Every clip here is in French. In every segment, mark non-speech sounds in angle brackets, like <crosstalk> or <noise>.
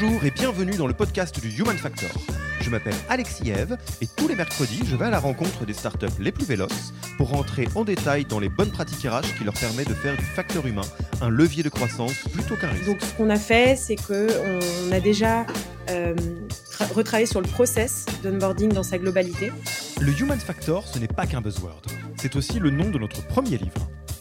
Bonjour et bienvenue dans le podcast du Human Factor. Je m'appelle Alexis Eve et tous les mercredis, je vais à la rencontre des startups les plus véloces pour rentrer en détail dans les bonnes pratiques RH qui leur permettent de faire du facteur humain un levier de croissance plutôt qu'un risque. Donc ce qu'on a fait, c'est qu'on a déjà euh, retravaillé sur le process d'onboarding dans sa globalité. Le Human Factor, ce n'est pas qu'un buzzword, c'est aussi le nom de notre premier livre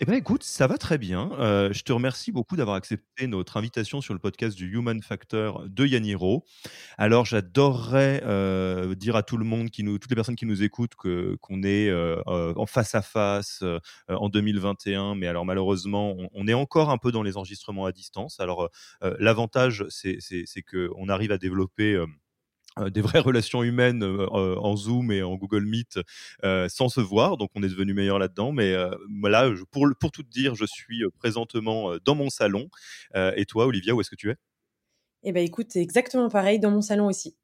Eh bien, écoute, ça va très bien. Euh, je te remercie beaucoup d'avoir accepté notre invitation sur le podcast du Human Factor de Yaniro. Alors, j'adorerais euh, dire à tout le monde, toutes les personnes qui nous écoutent, qu'on est euh, en face à face en 2021, mais alors malheureusement, on, est encore un peu dans les enregistrements à distance. Alors, l'avantage, c'est, qu'on arrive à développer des vraies <laughs> relations humaines euh, euh, en Zoom et en Google Meet sans se voir. Donc, on est devenu meilleur là-dedans. Mais voilà, pour, pour tout te dire, je suis présentement dans mon salon. et toi, Olivia, où est-ce que tu es? Eh bien, écoute, c'est exactement pareil dans mon salon aussi.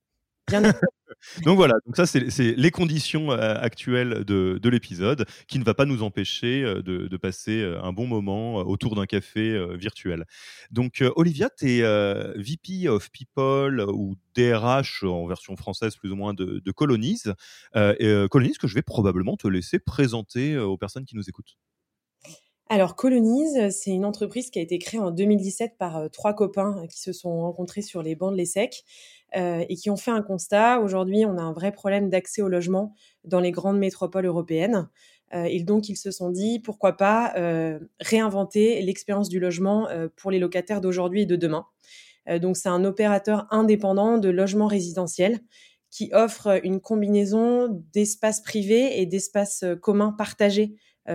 <laughs> donc voilà, donc ça c'est les conditions euh, actuelles de, l'épisode qui ne va pas nous empêcher euh, de, passer euh, un bon moment autour d'un café virtuel. Donc Olivia, tu es VP of People ou DRH en version française plus ou moins de, de Colonies. Colonies que je vais probablement te laisser présenter aux personnes qui nous écoutent. Alors Colonies, c'est une entreprise qui a été créée en 2017 par trois copains qui se sont rencontrés sur les bancs de l'ESSEC euh, et qui ont fait un constat. Aujourd'hui, on a un vrai problème d'accès au logement dans les grandes métropoles européennes. Euh, et donc, ils se sont dit, pourquoi pas euh, réinventer l'expérience du logement pour les locataires d'aujourd'hui et de demain. donc, c'est un opérateur indépendant de logement résidentiel qui offre une combinaison d'espaces privés et d'espaces communs partagés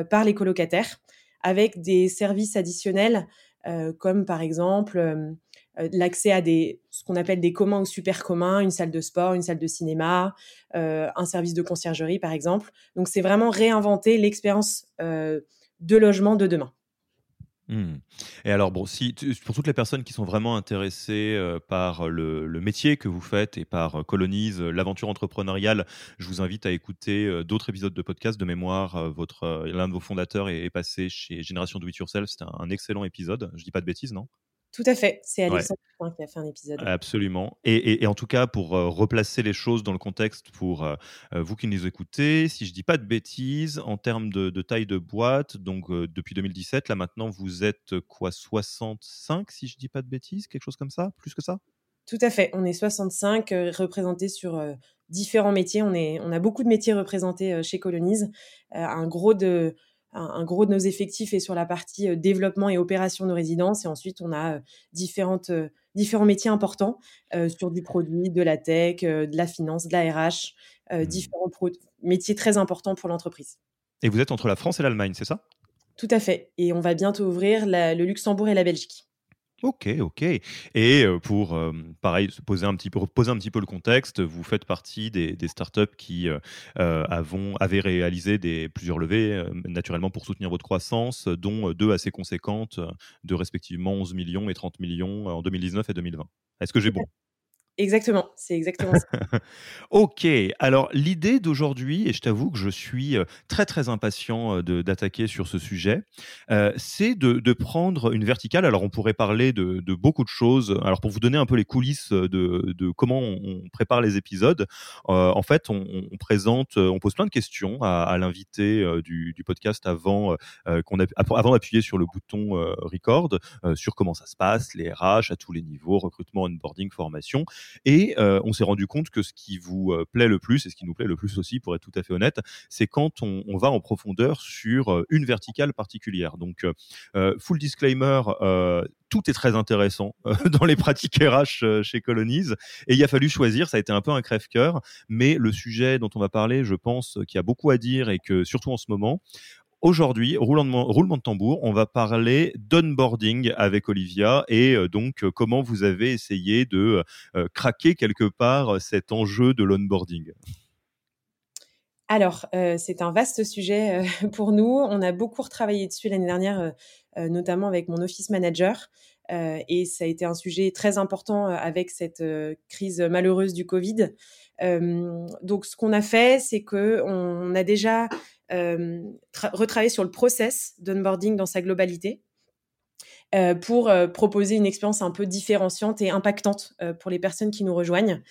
par les colocataires, avec des services additionnels comme par exemple l'accès à des ce qu'on appelle des communs ou super communs, une salle de sport, une salle de cinéma, euh, un service de conciergerie par exemple. Donc c'est vraiment réinventer l'expérience euh, de logement de demain. Mmh. Et alors, bon, si, pour toutes les personnes qui sont vraiment intéressées par le, métier que vous faites et par Colonise, l'aventure entrepreneuriale, je vous invite à écouter d'autres épisodes de podcast. De mémoire, votre l'un de vos fondateurs est, passé chez Génération Do It Yourself. C'était un, un excellent épisode. Je dis pas de bêtises, non? Tout à fait, c'est Alexandre qui a fait un épisode. Absolument. Et, en tout cas, pour euh, replacer les choses dans le contexte, pour euh, euh, vous qui nous écoutez, si je dis pas de bêtises, en termes de, taille de boîte, donc depuis 2017, là maintenant, vous êtes quoi, 65, si je dis pas de bêtises, quelque chose comme ça, plus que ça? Tout à fait, on est 65, représentés sur différents métiers. On, est, on a beaucoup de métiers représentés chez Colonise. un gros de un, gros de nos effectifs est sur la partie euh, développement et opération de résidence. Et ensuite, on a euh, différentes, euh, différents métiers importants sur du produit, de la tech, de la finance, de la RH, mmh. différents métiers très importants pour l'entreprise. Et vous êtes entre la France et l'Allemagne, c'est ça? Tout à fait. Et on va bientôt ouvrir le Luxembourg et la Belgique. Ok, ok. Et pour, pareil, poser un, petit peu, le contexte, vous faites partie des, startups qui avons, avaient réalisé des, plusieurs levées, naturellement pour soutenir votre croissance, dont deux assez conséquentes, de respectivement 11 millions et 30 millions en 2019 et 2020. Est-ce que j'ai bon? Exactement, c'est exactement ça. <laughs> ok, alors l'idée d'aujourd'hui, et je t'avoue que je suis euh, très très impatient euh, d'attaquer sur ce sujet, euh, c'est de, de, prendre une verticale. Alors on pourrait parler de, de, beaucoup de choses. Alors pour vous donner un peu les coulisses de, de comment on, prépare les épisodes, en fait on, présente, on pose plein de questions à, l'invité du, du, podcast avant qu'on avant d'appuyer sur le bouton record sur comment ça se passe, les RH à tous les niveaux, recrutement, onboarding, formation. Et euh, on s'est rendu compte que ce qui vous euh, plaît le plus, et ce qui nous plaît le plus aussi, pour être tout à fait honnête, c'est quand on, va en profondeur sur euh, une verticale particulière. Donc, full disclaimer, tout est très intéressant <laughs> dans les pratiques RH chez Colonies. Et il a fallu choisir, ça a été un peu un crève-cœur, mais le sujet dont on va parler, je pense qu'il y a beaucoup à dire et que surtout en ce moment, Aujourd'hui, roulement, de tambour, on va parler d'onboarding avec Olivia et euh, donc euh, comment vous avez essayé de euh, craquer quelque part cet enjeu de l'onboarding? Alors, c'est un vaste sujet <laughs> pour nous. On a beaucoup retravaillé dessus l'année dernière, notamment avec mon office manager. et ça a été un sujet très important avec cette crise malheureuse du Covid. donc, ce qu'on a fait, c'est que on a déjà retravailler sur le process d'onboarding dans sa globalité. Euh, pour euh, proposer une expérience un peu différenciante et impactante pour les personnes qui nous rejoignent.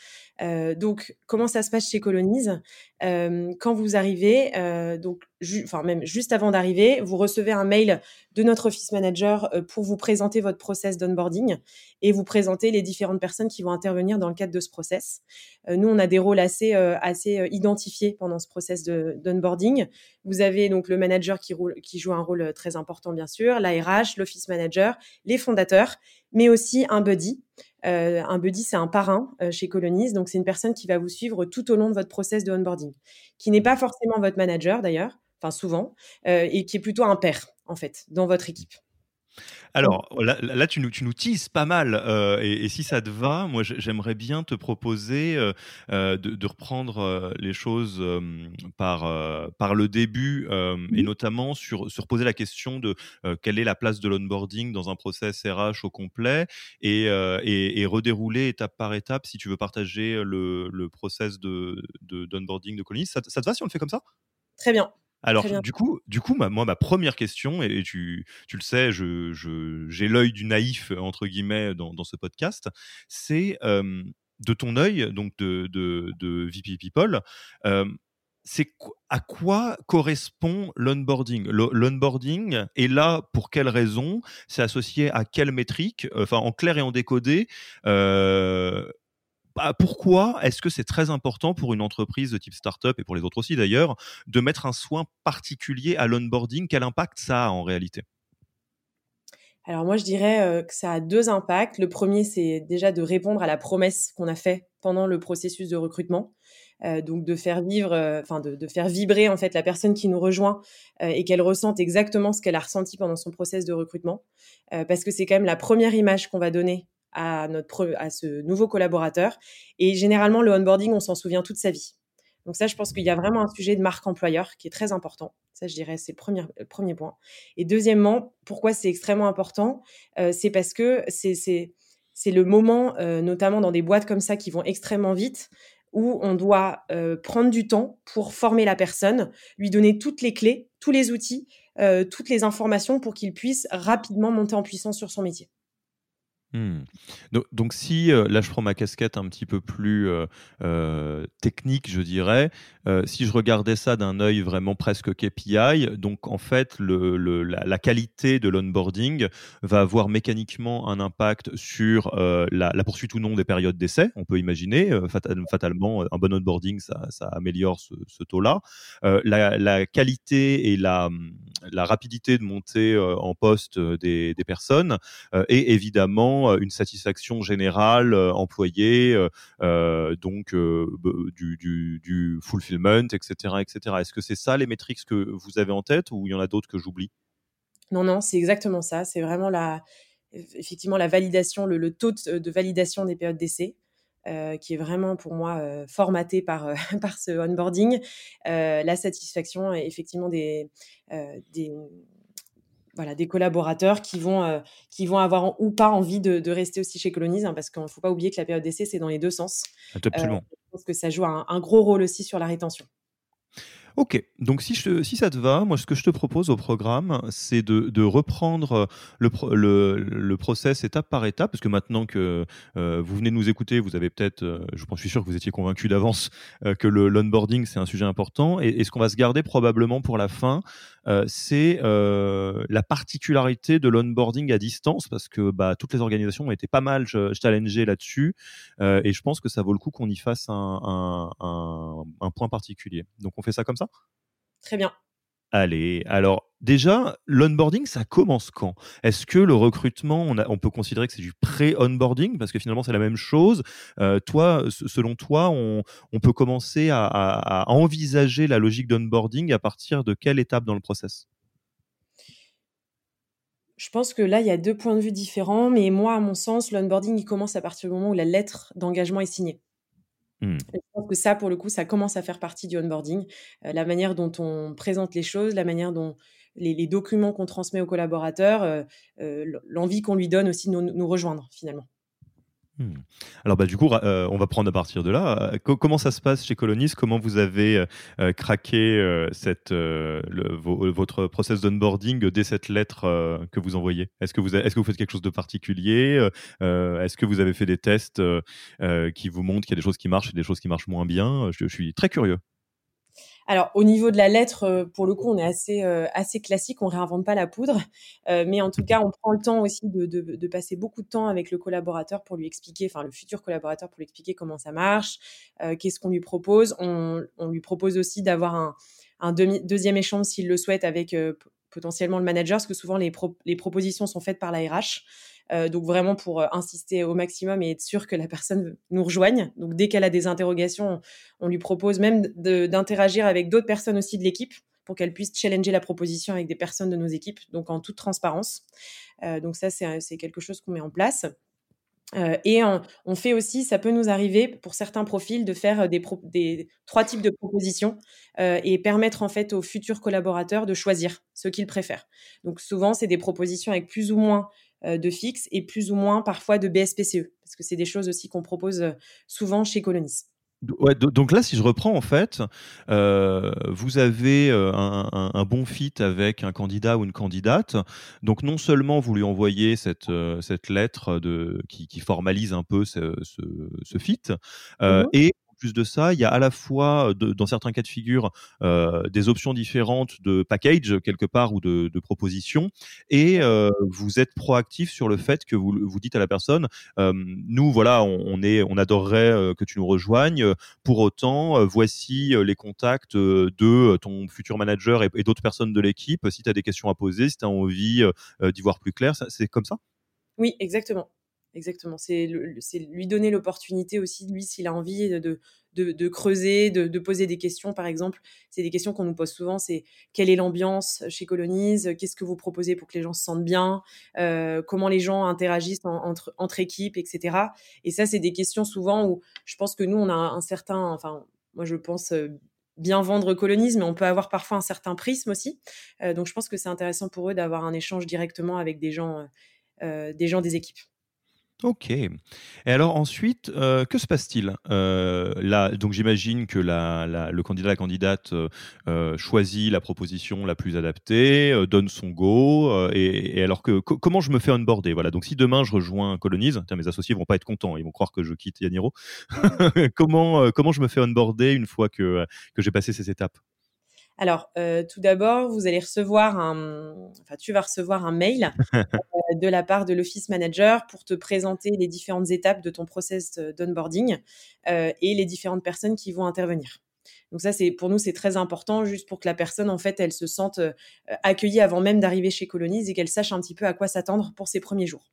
Donc, comment ça se passe chez Colonize Quand vous arrivez, donc enfin même juste avant d'arriver, vous recevez un mail de notre office manager euh, pour vous présenter votre process d'onboarding et vous présenter les différentes personnes qui vont intervenir dans le cadre de ce process. Euh, nous, on a des rôles assez euh, assez identifiés pendant ce process d'onboarding. vous avez donc le manager qui, joue un rôle très important bien sûr, l'ARH, l'office manager, les fondateurs, mais aussi un buddy. un buddy, c'est un parrain chez Colonies, donc c'est une personne qui va vous suivre tout au long de votre process de onboarding, qui n'est pas forcément votre manager d'ailleurs, enfin souvent, euh, et qui est plutôt un père, en fait, dans votre équipe. Alors là, tu, nous, tu nous teases pas mal. Euh, et, si ça te va, moi j'aimerais bien te proposer euh, de, reprendre les choses par, par le début et notamment sur, sur poser la question de quelle est la place de l'onboarding dans un process RH au complet et, et, redérouler étape par étape si tu veux partager le, le process de, d'onboarding de, de Ça, ça te va si on le fait comme ça? Très bien. Alors, du coup, du coup moi, ma première question, et tu, tu le sais, j'ai je, l'œil du naïf, entre guillemets, dans, dans ce podcast, c'est de ton œil, donc de, de, de VP People, c'est à quoi correspond l'onboarding? L'onboarding est là pour quelle raison C'est associé à quelle métrique? Enfin, en clair et en décodé, euh, pourquoi est-ce que c'est très important pour une entreprise de type startup et pour les autres aussi d'ailleurs de mettre un soin particulier à l'onboarding? Quel impact ça a en réalité? Alors moi, je dirais euh, que ça a deux impacts. Le premier, c'est déjà de répondre à la promesse qu'on a fait pendant le processus de recrutement. Euh, donc de faire vivre, euh, enfin de, faire vibrer en fait la personne qui nous rejoint et qu'elle ressente exactement ce qu'elle a ressenti pendant son process de recrutement, parce que c'est quand même la première image qu'on va donner à, notre, à ce nouveau collaborateur. Et généralement, le onboarding, on s'en souvient toute sa vie. Donc ça, je pense qu'il y a vraiment un sujet de marque employeur qui est très important. Ça, je dirais, c'est le premier, premier point. Et deuxièmement, pourquoi c'est extrêmement important euh, C'est parce que c'est, c'est, le moment, euh, notamment dans des boîtes comme ça qui vont extrêmement vite, où on doit euh, prendre du temps pour former la personne, lui donner toutes les clés, tous les outils, toutes les informations pour qu'il puisse rapidement monter en puissance sur son métier. Mmh. Donc, si euh, là je prends ma casquette un petit peu plus euh, euh, technique, je dirais, si je regardais ça d'un œil vraiment presque KPI, donc en fait la, qualité de l'onboarding va avoir mécaniquement un impact sur la, poursuite ou non des périodes d'essai. On peut imaginer fatalement un bon onboarding, ça, améliore ce, taux-là. La, qualité et la, rapidité de montée en poste des, des personnes et évidemment euh, une satisfaction générale euh, employée, euh, donc du, fulfillment, etc. etc. Est-ce que c'est ça les métriques que vous avez en tête ou il y en a d'autres que j'oublie? Non, non, c'est exactement ça. C'est vraiment la, effectivement la validation, le, taux de, validation des périodes d'essai. qui est vraiment pour moi formaté par, <laughs> par ce onboarding, la satisfaction effectivement des, voilà, des collaborateurs qui vont, qui vont avoir ou pas envie de, rester aussi chez Colonize, hein, parce qu'il ne faut pas oublier que la période d'essai, c'est dans les deux sens. Absolument. je pense que ça joue un gros rôle aussi sur la rétention. Ok, donc si, je, si ça te va, moi ce que je te propose au programme, c'est de, reprendre le, le, le, process étape par étape, parce que maintenant que euh, vous venez de nous écouter, vous avez peut-être, euh, je pense, je suis sûr que vous étiez convaincu d'avance euh, que le l'onboarding c'est un sujet important, et, et, ce qu'on va se garder probablement pour la fin, c'est la particularité de l'onboarding à distance, parce que bah, toutes les organisations ont été pas mal challengées là-dessus, et je pense que ça vaut le coup qu'on y fasse un, un point particulier. Donc on fait ça comme ça? Très bien. Allez, alors déjà, l'onboarding, ça commence quand? Est-ce que le recrutement, on, peut considérer que c'est du pré-onboarding? Parce que finalement c'est la même chose. Euh, Toi, selon toi, on, peut commencer à, envisager la logique d'onboarding à partir de quelle étape dans le process? Je pense que là, il y a deux points de vue différents, mais moi, à mon sens, l'onboarding, il commence à partir du moment où la lettre d'engagement est signée. Mmh. Je pense que ça, pour le coup, ça commence à faire partie du onboarding. La manière dont on présente les choses, la manière dont les, documents qu'on transmet aux collaborateurs, l'envie qu'on lui donne aussi de nous rejoindre finalement. Hmm. Alors bah du coup, euh, on va prendre à partir de là. Euh, comment ça se passe chez Colonis Comment vous avez euh, craqué cette, votre process d'onboarding dès cette lettre que vous envoyez? Est-ce que vous est-ce que vous faites quelque chose de particulier? Est-ce que vous avez fait des tests qui vous montrent qu'il y a des choses qui marchent et des choses qui marchent moins bien? Je suis très curieux. Alors au niveau de la lettre, euh, pour le coup, on est assez euh, assez classique, on réinvente pas la poudre, euh, mais en tout cas, on prend le temps aussi de, passer beaucoup de temps avec le collaborateur pour lui expliquer, enfin le futur collaborateur pour lui expliquer comment ça marche, qu'est-ce qu'on lui propose. On, lui propose aussi d'avoir un, un deuxième échange s'il le souhaite avec potentiellement le manager, parce que souvent les, les propositions sont faites par la RH. Euh, donc vraiment pour euh, insister au maximum et être sûr que la personne nous rejoigne. Donc dès qu'elle a des interrogations, on, lui propose même d'interagir avec d'autres personnes aussi de l'équipe pour qu'elle puisse challenger la proposition avec des personnes de nos équipes, donc en toute transparence. Euh, donc ça, c'est quelque chose qu'on met en place. et on, fait aussi, ça peut nous arriver pour certains profils de faire des, trois types de propositions et permettre en fait aux futurs collaborateurs de choisir ce qu'ils préfèrent. Donc souvent, c'est des propositions avec plus ou moins de fixe et plus ou moins parfois de BSPCE, parce que c'est des choses aussi qu'on propose euh, souvent chez Colonis. Ouais, donc là, si je reprends, en fait, euh, vous avez un, bon fit avec un candidat ou une candidate. Donc non seulement vous lui envoyez cette, cette lettre de, qui, formalise un peu ce, ce, fit, mmh et plus de ça, il y a à la fois, dans certains cas de figure, euh, des options différentes de package quelque part ou de, de propositions, et euh, vous êtes proactif sur le fait que vous, vous dites à la personne, euh, nous voilà, on, est, on adorerait que tu nous rejoignes. Pour autant, voici les contacts de ton futur manager et, et d'autres personnes de l'équipe. Si tu as des questions à poser, si tu as envie d'y voir plus clair, c'est comme ça? Oui, exactement. Exactement. C'est lui donner l'opportunité aussi, lui, s'il a envie de, creuser, de, poser des questions, par exemple. C'est des questions qu'on nous pose souvent, c'est quelle est l'ambiance chez Colonize Qu'est-ce que vous proposez pour que les gens se sentent bien? Euh, Comment les gens interagissent entre, équipes, etc. Et ça, c'est des questions souvent où je pense que nous, on a un certain... Enfin, moi, je pense euh, bien vendre Colonize, mais on peut avoir parfois un certain prisme aussi. Euh, donc, je pense que c'est intéressant pour eux d'avoir un échange directement avec des gens, des gens des équipes. Ok. Et alors ensuite, euh, que se passe-t-il? Euh, donc j'imagine que le candidat, la candidate euh, choisit la proposition la plus adaptée, donne son go. Et, alors que comment je me fais onboarder? Voilà. Donc si demain je rejoins Colonize, mes associés vont pas être contents, ils vont croire que je quitte Yaniro. <laughs> comment comment je me fais onboarder une fois que j'ai passé ces étapes? Alors, euh, tout d'abord, vous allez recevoir un, enfin, tu vas recevoir un mail <laughs> euh, de la part de l'office manager pour te présenter les différentes étapes de ton process d'onboarding euh, et les différentes personnes qui vont intervenir. Donc ça, c'est pour nous, c'est très important, juste pour que la personne, en fait, elle se sente accueillie avant même d'arriver chez Colonize et qu'elle sache un petit peu à quoi s'attendre pour ses premiers jours.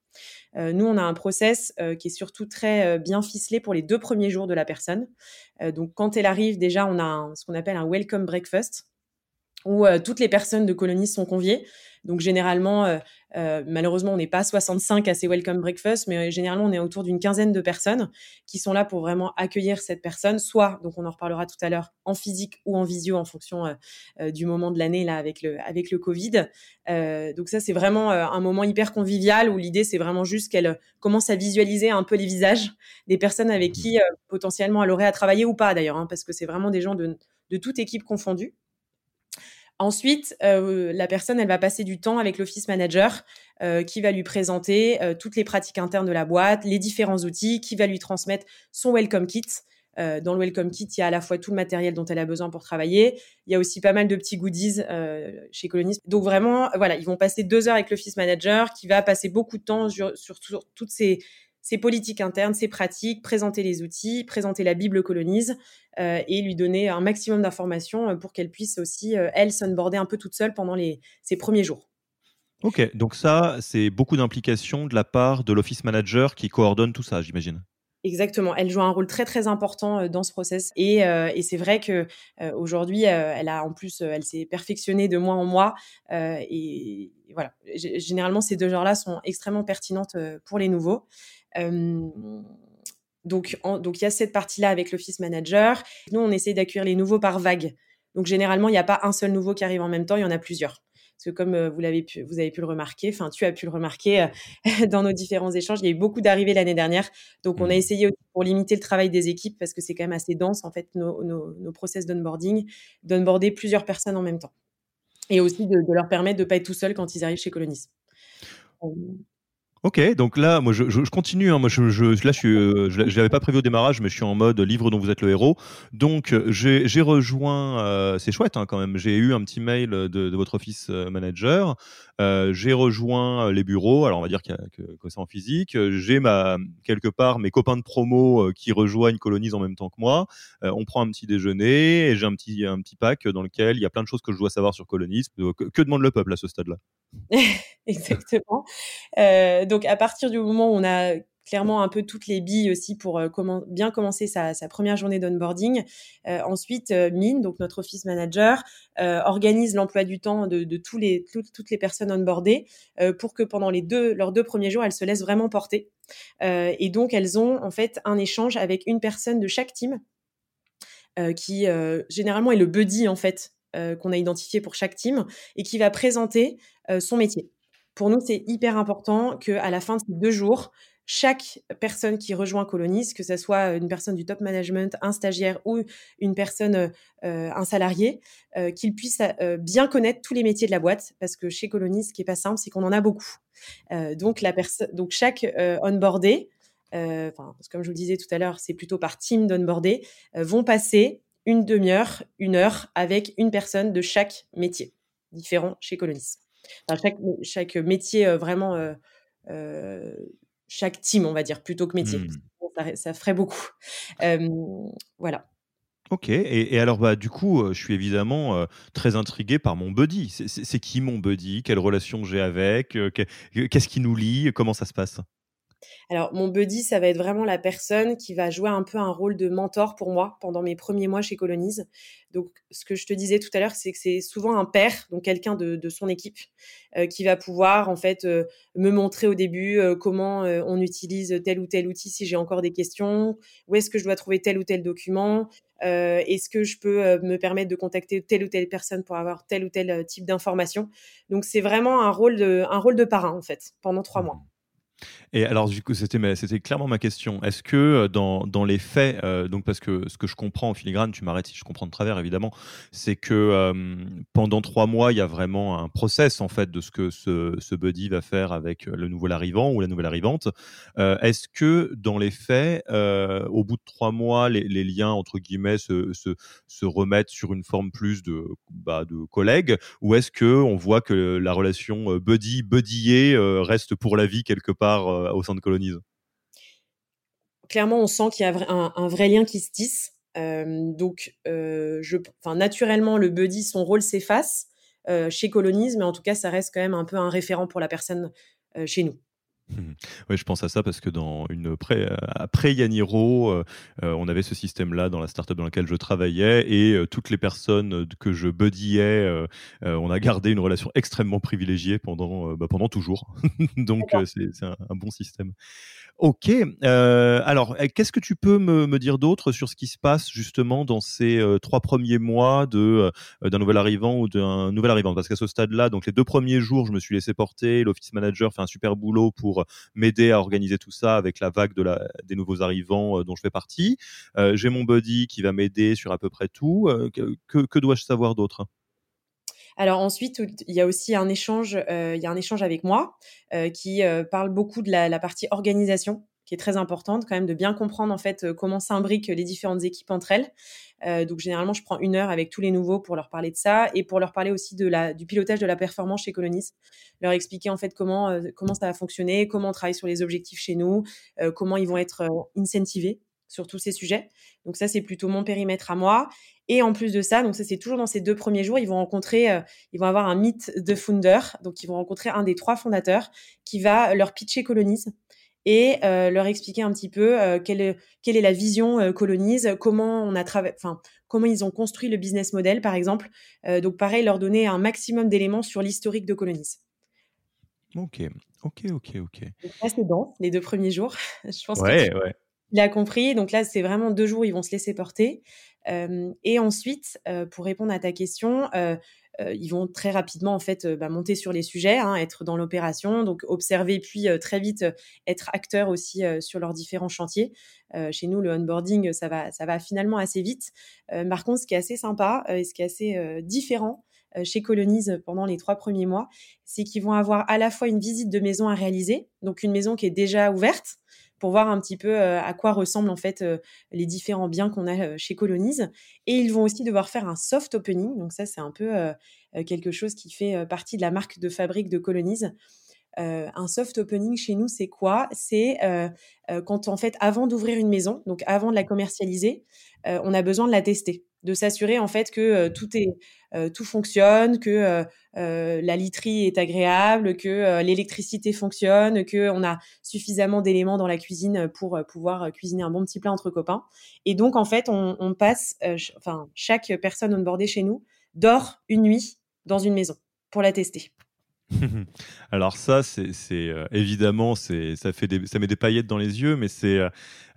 nous, on a un process qui est surtout très bien ficelé pour les deux premiers jours de la personne. donc quand elle arrive, déjà, on a ce qu'on appelle un welcome breakfast où toutes les personnes de colonies sont conviées. Donc généralement, euh, euh, malheureusement, on n'est pas 65 à ces welcome breakfast, mais euh, généralement, on est autour d'une quinzaine de personnes qui sont là pour vraiment accueillir cette personne, soit, donc on en reparlera tout à l'heure, en physique ou en visio en fonction du moment de l'année là avec le avec le Covid. donc ça, c'est vraiment un moment hyper convivial où l'idée, c'est vraiment juste qu'elle commence à visualiser un peu les visages des personnes avec mmh qui potentiellement elle aurait à travailler ou pas d'ailleurs, hein, parce que c'est vraiment des gens de, de toute équipe confondue. Ensuite, euh, la personne, elle va passer du temps avec l'office manager euh, qui va lui présenter euh, toutes les pratiques internes de la boîte, les différents outils, qui va lui transmettre son welcome kit. dans le welcome kit, il y a à la fois tout le matériel dont elle a besoin pour travailler. Il y a aussi pas mal de petits goodies chez Colonis. Donc vraiment, voilà, ils vont passer deux heures avec l'office manager qui va passer beaucoup de temps sur, sur toutes ces ses politiques internes, ses pratiques, présenter les outils, présenter la Bible colonise euh, et lui donner un maximum d'informations euh, pour qu'elle puisse aussi, euh, elle, s'onboarder un peu toute seule pendant les, ses premiers jours. Ok, donc ça, c'est beaucoup d'implication de la part de l'office manager qui coordonne tout ça, j'imagine. Exactement, elle joue un rôle très très important dans ce process et, et c'est vrai que aujourd'hui, elle a en plus, elle s'est perfectionnée de mois en mois et voilà. généralement, ces deux genres-là sont extrêmement pertinentes pour les nouveaux donc, donc il y a cette partie-là avec l'office manager. Nous, on essaie d'accueillir les nouveaux par vague. Donc, généralement, il n'y a pas un seul nouveau qui arrive en même temps, il y en a plusieurs. Parce que comme vous l'avez pu, vous avez pu le remarquer, enfin, tu as pu le remarquer <laughs> dans nos différents échanges, il y a eu beaucoup d'arrivées l'année dernière. Donc, on a mmh. essayé pour limiter le travail des équipes parce que c'est quand même assez dense, en fait, nos, nos, process d'onboarding, d'onboarder plusieurs personnes en même temps. Et aussi de, leur permettre de ne pas être tout seul quand ils arrivent chez Colonis. Ok, donc là, moi, je, continue. Hein. moi, je, je, là, je euh, je, l'avais pas prévu au démarrage, mais je suis en mode livre dont vous êtes le héros. Donc, euh, j'ai rejoint. Euh, c'est chouette hein, quand même. J'ai eu un petit mail de, votre office manager. J'ai rejoint les bureaux. Alors, on va dire que, que c'est en physique. J'ai ma quelque part mes copains de promo qui rejoignent Colonise en même temps que moi. on prend un petit déjeuner et j'ai un petit un petit pack dans lequel il y a plein de choses que je dois savoir sur Colonise. Que, demande le peuple à ce stade-là? <laughs> Exactement. Euh, donc à partir du moment où on a clairement un peu toutes les billes aussi pour euh, bien commencer sa, première journée d'onboarding. Euh, ensuite, Mine, donc notre office manager, organise l'emploi du temps de, toutes les personnes onboardées pour que pendant les deux, leurs deux premiers jours, elles se laissent vraiment porter. et donc, elles ont en fait un échange avec une personne de chaque team qui généralement est le buddy en fait qu'on a identifié pour chaque team et qui va présenter son métier pour nous, c'est hyper important qu'à la fin de ces deux jours, chaque personne qui rejoint Colonis, que ce soit une personne du top management, un stagiaire ou une personne, euh, un salarié, euh, qu'il puisse euh, bien connaître tous les métiers de la boîte, parce que chez Colonis, ce qui est pas simple, c'est qu'on en a beaucoup. donc, la donc chaque onboardé, enfin, comme je vous le disais tout à l'heure, c'est plutôt par team d'onboardé, vont passer une demi-heure, une heure avec une personne de chaque métier différent chez Colonis chaque métier vraiment, chaque team, on va dire, plutôt que métier. Mmh. Ça, ferait beaucoup. voilà. Ok, et, alors bah, du coup, je suis évidemment très intrigué par mon buddy. C'est qui mon buddy? Quelle relation j'ai avec Qu'est-ce qui nous lie? Comment ça se passe? Alors, mon buddy, ça va être vraiment la personne qui va jouer un peu un rôle de mentor pour moi pendant mes premiers mois chez Colonise. Donc, ce que je te disais tout à l'heure, c'est que c'est souvent un père, donc quelqu'un de, son équipe, euh, qui va pouvoir en fait euh, me montrer au début euh, comment on utilise tel ou tel outil si j'ai encore des questions, où est-ce que je dois trouver tel ou tel document, est-ce que je peux me permettre de contacter telle ou telle personne pour avoir tel ou tel type d'information. Donc, c'est vraiment un rôle de, un rôle de parrain en fait pendant trois mois. Et alors, du coup, c'était, clairement ma question. Est-ce que euh, dans, dans les faits, euh, donc parce que ce que je comprends en filigrane, tu m'arrêtes si je comprends de travers, évidemment, c'est que euh, pendant trois mois, il y a vraiment un process en fait de ce que ce, buddy va faire avec le nouvel arrivant ou la nouvelle arrivante. est-ce que dans les faits, au bout de trois mois, les, liens entre guillemets se, se, remettent sur une forme plus de, bah, de collègues, ou est-ce que on voit que la relation buddy buddyé reste pour la vie quelque part au sein de Colonise Clairement, on sent qu'il y a un, vrai lien qui se tisse. Euh, donc, euh, naturellement, le buddy, son rôle s'efface chez Colonise, mais en tout cas, ça reste quand même un peu un référent pour la personne chez nous. Mmh. Oui, je pense à ça parce que dans une pré, après Yaniro, euh, euh, on avait ce système-là dans la startup dans laquelle je travaillais et euh, toutes les personnes que je buddiais, on a gardé une relation extrêmement privilégiée pendant, bah, pendant toujours. <laughs> Donc c'est un, un, bon système. Ok. Euh, alors, eh, qu'est-ce que tu peux me, dire d'autre sur ce qui se passe justement dans ces euh, trois premiers mois euh, d'un nouvel arrivant ou d'un nouvel arrivant? Parce qu'à ce stade-là, donc les deux premiers jours, je me suis laissé porter. L'office manager fait un super boulot pour m'aider à organiser tout ça avec la vague des nouveaux arrivants dont je fais partie. J'ai mon buddy qui va m'aider sur à peu près tout. que dois-je savoir d'autre? Alors ensuite, il y a aussi un échange, euh, il y a un échange avec moi euh, qui euh, parle beaucoup de la, la, partie organisation qui est très importante quand même de bien comprendre en fait comment s'imbriquent les différentes équipes entre elles. donc généralement, je prends une heure avec tous les nouveaux pour leur parler de ça et pour leur parler aussi de la, du pilotage de la performance chez Colonis, leur expliquer en fait comment comment ça va fonctionner, comment on travaille sur les objectifs chez nous, comment ils vont être incentivés sur tous ces sujets. Donc ça, c'est plutôt mon périmètre à moi. Et en plus de ça, donc ça c'est toujours dans ces deux premiers jours, ils vont rencontrer, euh, ils vont avoir un meet de founder, donc ils vont rencontrer un des trois fondateurs qui va leur pitcher Colonize et euh, leur expliquer un petit peu euh, quelle, est, quelle est la vision Colonize, comment on a travaillé, enfin comment ils ont construit le business model par exemple. donc pareil, leur donner un maximum d'éléments sur l'historique de Colonize. Ok, ok, ok, ok. là c'est dense les deux premiers jours. <laughs> Je pense ouais, ouais. Il a compris. Donc là, c'est vraiment deux jours, ils vont se laisser porter. Et ensuite, pour répondre à ta question, ils vont très rapidement en fait bah, monter sur les sujets, hein, être dans l'opération, donc observer puis très vite être acteur aussi sur leurs différents chantiers. chez nous, le onboarding, ça va, ça va finalement assez vite. par contre, ce qui est assez sympa et ce qui est assez différent chez Colonize pendant les trois premiers mois, c'est qu'ils vont avoir à la fois une visite de maison à réaliser, donc une maison qui est déjà ouverte, pour voir un petit peu euh, à quoi ressemblent en fait euh, les différents biens qu'on a euh, chez Colonize. Et ils vont aussi devoir faire un soft opening. Donc ça, c'est un peu quelque chose qui fait partie de la marque de fabrique de Colonize. un soft opening chez nous, c'est quoi? C'est quand en fait, avant d'ouvrir une maison, donc avant de la commercialiser, on a besoin de la tester de s'assurer en fait que euh, tout est euh, tout fonctionne, que euh, la literie est agréable, que l'électricité fonctionne, que on a suffisamment d'éléments dans la cuisine pour pouvoir cuisiner un bon petit plat entre copains. Et donc en fait, on, passe, enfin chaque personne onboardée chez nous dort une nuit dans une maison pour la tester. <laughs> Alors ça, c'est évidemment, ça ça met des paillettes dans les yeux, mais c'est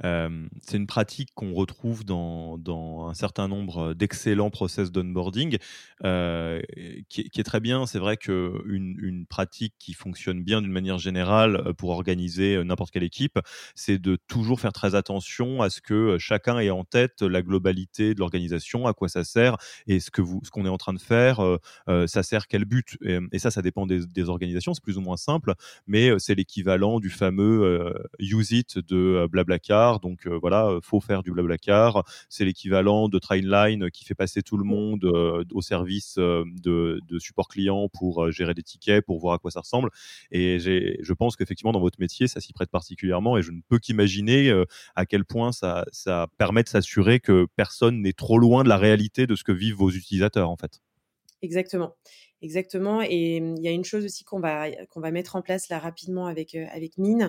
euh, c'est une pratique qu'on retrouve dans, dans, un certain nombre d'excellents process d'onboarding, euh, qui, est très bien. C'est vrai qu'une une pratique qui fonctionne bien d'une manière générale euh, pour organiser euh, n'importe quelle équipe, c'est de toujours faire très attention à ce que chacun ait en tête la globalité de l'organisation, à quoi ça sert et ce vous, ce qu'on est en train de faire, euh, ça sert quel but. Et, ça, ça dépend des, des organisations. C'est plus ou moins simple, mais c'est l'équivalent du fameux use it de Blablacar donc euh, voilà, euh, faut faire du blablacar. C'est l'équivalent de Trainline qui fait passer tout le monde euh, au service de, support client pour gérer des tickets, pour voir à quoi ça ressemble. Et je pense qu'effectivement dans votre métier, ça s'y prête particulièrement. Et je ne peux qu'imaginer à quel point ça permet de s'assurer que personne n'est trop loin de la réalité de ce que vivent vos utilisateurs en fait. Exactement. Exactement. Et il y a une chose aussi qu'on va, qu'on va mettre en place là rapidement avec, avec Mine,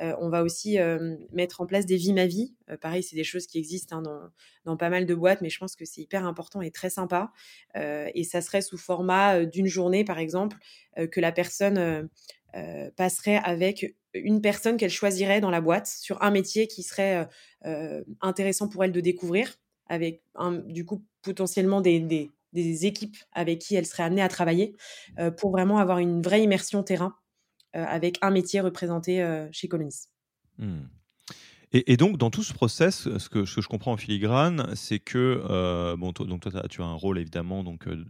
Euh, on va aussi euh, mettre en place des vies ma vie. Euh, pareil, c'est des choses qui existent hein, dans, pas mal de boîtes, mais je pense que c'est hyper important et très sympa. et ça serait sous format d'une journée, par exemple, que la personne passerait avec une personne qu'elle choisirait dans la boîte sur un métier qui serait intéressant pour elle de découvrir, avec du coup potentiellement des, des équipes avec qui elle serait amenée à travailler, pour vraiment avoir une vraie immersion terrain avec un métier représenté euh, chez Colonis. Hmm. Et, donc, dans tout ce process, ce que, je comprends en filigrane, c'est que, euh, bon, donc toi, tu as un rôle évidemment donc, euh,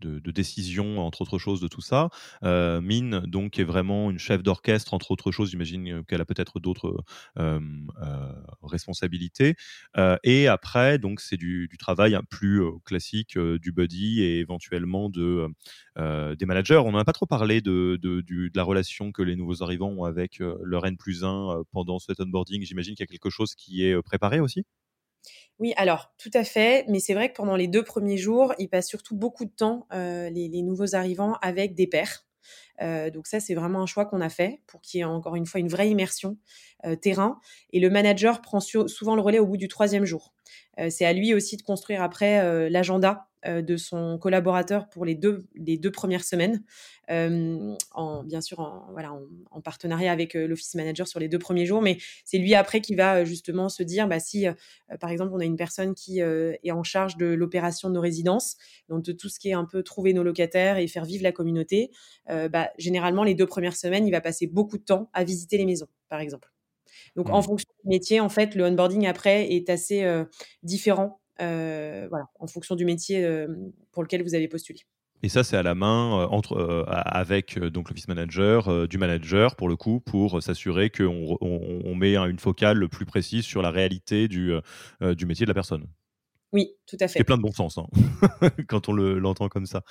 de, décision, entre autres choses, de tout ça. Euh, Mine, donc, est vraiment une chef d'orchestre, entre autres choses. J'imagine qu'elle a peut-être d'autres euh, euh, responsabilités. et après, donc, c'est du, travail plus classique du buddy et éventuellement de, des managers. On n'en a pas trop parlé de, de, de, la relation que les nouveaux arrivants ont avec leur N plus 1 pendant cet onboarding. J'imagine qu'il y a quelque chose qui est préparé aussi? Oui, alors tout à fait, mais c'est vrai que pendant les deux premiers jours, ils passent surtout beaucoup de temps, euh, les, nouveaux arrivants, avec des pairs. Euh, donc ça, c'est vraiment un choix qu'on a fait pour qu'il y ait encore une fois une vraie immersion euh, terrain. Et le manager prend souvent le relais au bout du troisième jour. c'est à lui aussi de construire après l'agenda euh, de son collaborateur pour les deux, les deux premières semaines, euh, en, bien sûr en, voilà, en, partenariat avec euh, l'office manager sur les deux premiers jours, mais c'est lui après qui va justement se dire, bah, si par exemple on a une personne qui est en charge de l'opération de nos résidences, donc de tout ce qui est un peu trouver nos locataires et faire vivre la communauté, bah, généralement les deux premières semaines, il va passer beaucoup de temps à visiter les maisons, par exemple. Donc, en mmh. fonction du métier, en fait, le onboarding après est assez différent euh, voilà, en fonction du métier euh, pour lequel vous avez postulé. Et ça, c'est à la main euh, entre, avec donc l'office manager, du manager pour le coup, pour s'assurer qu'on on, met une focale le plus précise sur la réalité du, du métier de la personne. Oui, tout à fait. C'est plein de bon sens hein, <laughs> quand on l'entend comme ça.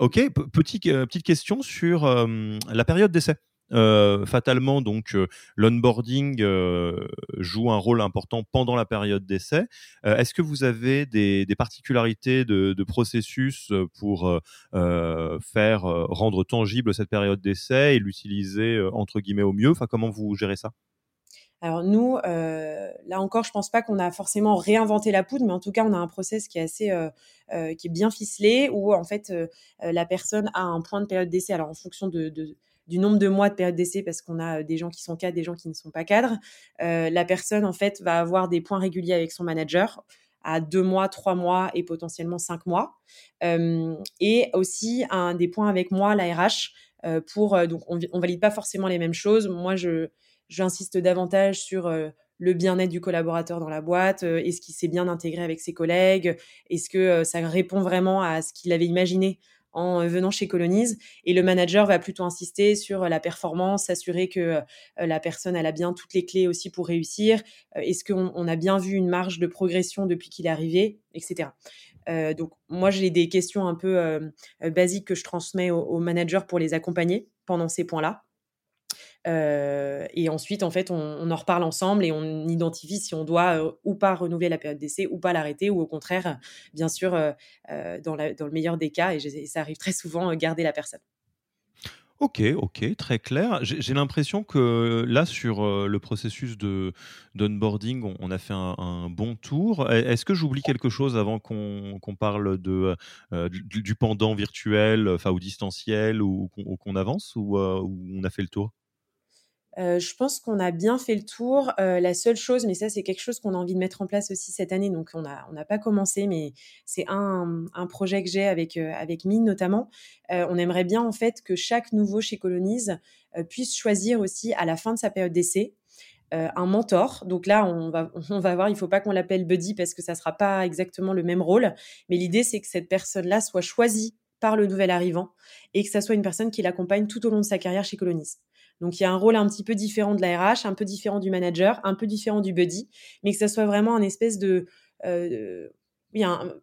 ok, petit, petite question sur la période d'essai. Euh, fatalement, donc, euh, l'onboarding euh, joue un rôle important pendant la période d'essai. Est-ce que vous avez des, particularités de, processus pour faire rendre tangible cette période d'essai et l'utiliser entre guillemets au mieux? Enfin, comment vous gérez ça? Alors nous, là encore, je pense pas qu'on a forcément réinventé la poudre, mais en tout cas, on a un process qui est assez, qui est bien ficelé, où en fait, la personne a un point de période d'essai. Alors en fonction de, du nombre de mois de période d'essai parce qu'on a des gens qui sont cadres, des gens qui ne sont pas cadres. Euh, la personne, en fait, va avoir des points réguliers avec son manager à deux mois, trois mois et potentiellement cinq mois. Euh, et aussi un des points avec moi, la RH, euh, pour donc on, on, valide pas forcément les mêmes choses. Moi, je j'insiste davantage sur le bien-être du collaborateur dans la boîte, est-ce qu'il s'est bien intégré avec ses collègues, est-ce que ça répond vraiment à ce qu'il avait imaginé? En euh, venant chez Colonize. Et le manager va plutôt insister sur euh, la performance, s'assurer que euh, la personne a bien toutes les clés aussi pour réussir. Est-ce qu'on a bien vu une marge de progression depuis qu'il est arrivé, etc. donc moi j'ai des questions un peu basiques que je transmets aux au managers pour les accompagner pendant ces points-là. Euh, et ensuite, en fait, on, en reparle ensemble et on identifie si on doit euh, ou pas renouveler la période d'essai ou pas l'arrêter ou au contraire, bien sûr, euh, dans, le meilleur des cas, et, ça arrive très souvent, garder la personne. Ok, ok, très clair. J'ai l'impression que là, sur le processus de d'onboarding, on, a fait un, bon tour. Est-ce que j'oublie quelque chose avant qu'on parle de, du, pendant virtuel, ou distanciel, ou, qu'on avance, ou, on a fait le tour? Euh, je pense qu'on a bien fait le tour. Euh, la seule chose, mais ça c'est quelque chose qu'on a envie de mettre en place aussi cette année, donc on n'a pas commencé, mais c'est un, projet que j'ai avec, euh, avec Mine notamment. on aimerait bien en fait que chaque nouveau chez Colonize puisse choisir aussi à la fin de sa période d'essai un mentor. Donc là, on va, <laughs> on va voir, il ne faut pas qu'on l'appelle buddy parce que ça ne sera pas exactement le même rôle. Mais l'idée, c'est que cette personne-là soit choisie par le nouvel arrivant et que ça soit une personne qui l'accompagne tout au long de sa carrière chez Colonize. Donc il y a un rôle un petit peu différent de la RH, un peu différent du manager, un peu différent du buddy, mais que ça soit vraiment un espèce de, euh,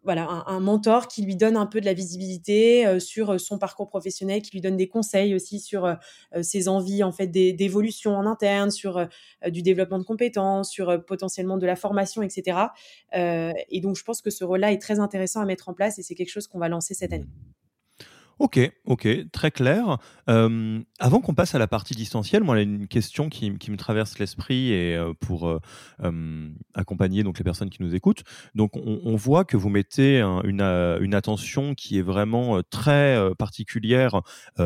voilà, un, mentor qui lui donne un peu de la visibilité euh, sur euh, son parcours professionnel, qui lui donne des conseils aussi sur ses envies en fait d'évolution en interne, sur du développement de compétences, sur potentiellement de la formation, etc. et donc je pense que ce rôle-là est très intéressant à mettre en place et c'est quelque chose qu'on va lancer cette année. Ok, ok, très clair. Euh, avant qu'on passe à la partie distancielle, moi, il y a une question qui, me traverse l'esprit et euh, pour euh, accompagner donc les personnes qui nous écoutent. Donc, on, voit que vous mettez une, une, attention qui est vraiment très particulière